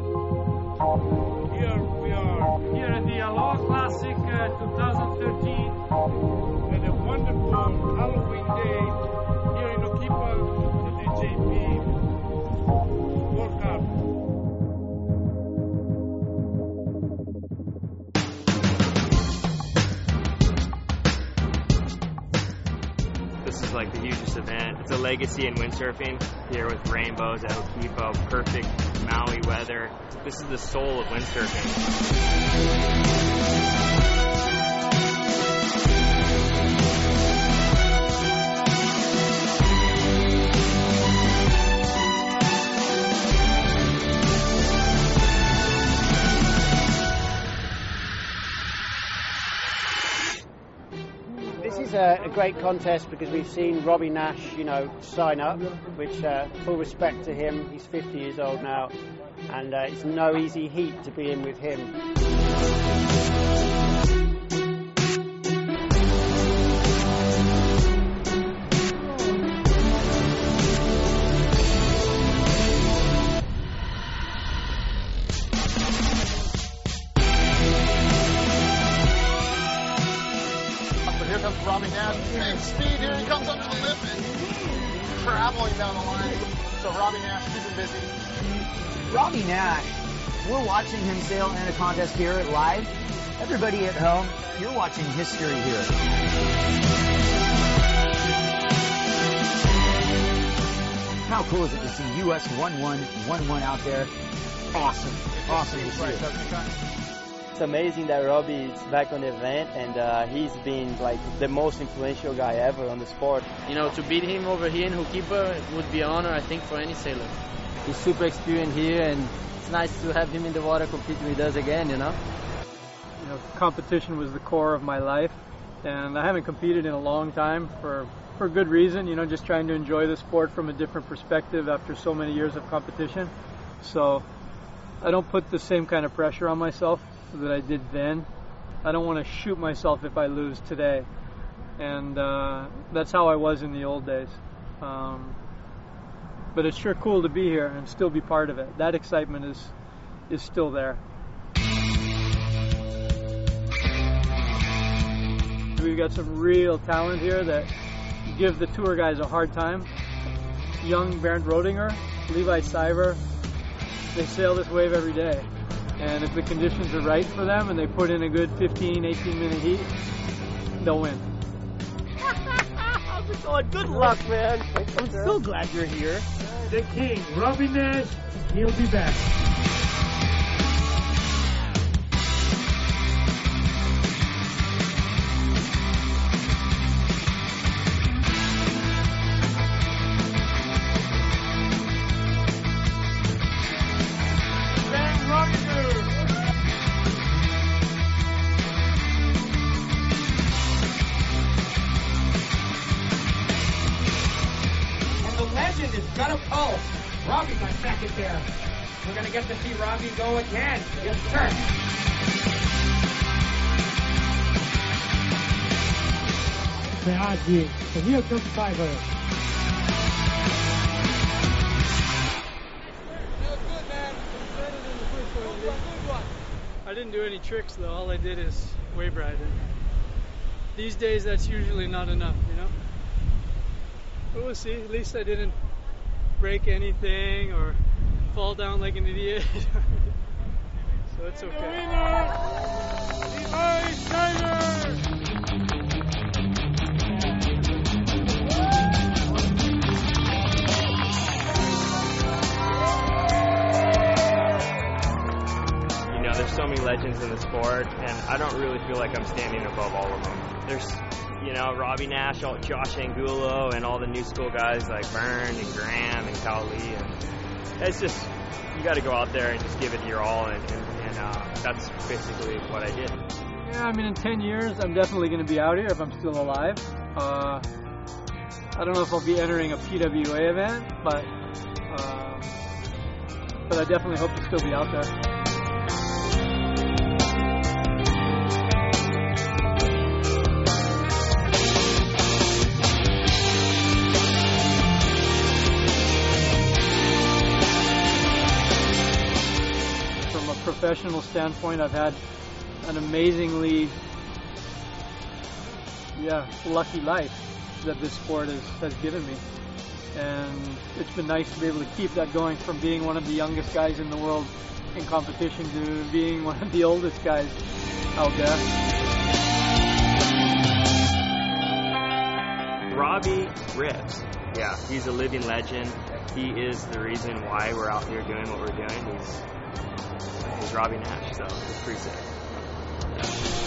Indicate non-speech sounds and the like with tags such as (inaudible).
Here we are, here at the Aloha Classic uh, 2013, and a wonderful Halloween day here in Ho'okipa at the JP World Cup. This is like the hugest event. It's a legacy in windsurfing here with rainbows at Ho'okipa, perfect Maui weather. This is the soul of windsurfing. A, great contest because we've seen Robby Naish, you know, sign up, which uh, full respect to him. He's 50 years old now, and uh, it's no easy heat to be in with him. Robby Naish. Big speed. Here he comes up to the lip and traveling down the line. So Robby Naish keeping busy. Robby Naish, we're watching him sail in a contest here at live. Everybody at home, you're watching history here. How cool is it to see US 1111 out there? Awesome. Awesome to see it. It's amazing that Robby is back on the event, and uh, he's been like the most influential guy ever on the sport. You know, to beat him over here in Ho'okipa would be an honor, I think, for any sailor. He's super experienced here, and it's nice to have him in the water competing with us again. You know. you know, competition was the core of my life, and I haven't competed in a long time for for good reason. You know, just trying to enjoy the sport from a different perspective after so many years of competition. So I don't put the same kind of pressure on myself that I did then. I don't want to shoot myself if I lose today, and uh, that's how I was in the old days. Um, but it's sure cool to be here and still be part of it. That excitement is is still there. We've got some real talent here that give the tour guys a hard time. Young Bernd Roediger, Levi Siver, they sail this wave every day. And if the conditions are right for them and they put in a good 15, 18 minute heat, they'll win. (laughs) How's it going? Good luck, man. I'm so glad you're here. The king, Robby Naish, he'll be back. The legend is gonna pulse. Robby's on second there. We're gonna get to see Robby go again. Yes, sir. Reage. And here comes Siver. I didn't do any tricks though. All I did is wave ride. And these days, that's usually not enough, you know. But we'll see. At least I didn't break anything or fall down like an idiot. (laughs) so it's okay. There's so many legends in the sport, and I don't really feel like I'm standing above all of them. There's, you know, Robby Naish, all- Josh Angulo, and all the new school guys like Byrne and Graham and Kauli, and it's just you got to go out there and just give it your all, and, and, and uh, that's basically what I did. Yeah, I mean, in 10 years, I'm definitely going to be out here if I'm still alive. Uh, I don't know if I'll be entering a PWA event, but uh, but I definitely hope to still be out there. Professional standpoint, I've had an amazingly, yeah, lucky life that this sport has, has given me. And it's been nice to be able to keep that going from being one of the youngest guys in the world in competition to being one of the oldest guys out there. Robby rips. Yeah, he's a living legend. He is the reason why we're out here doing what we're doing. He's he's Robby Naish, so it's pretty sick.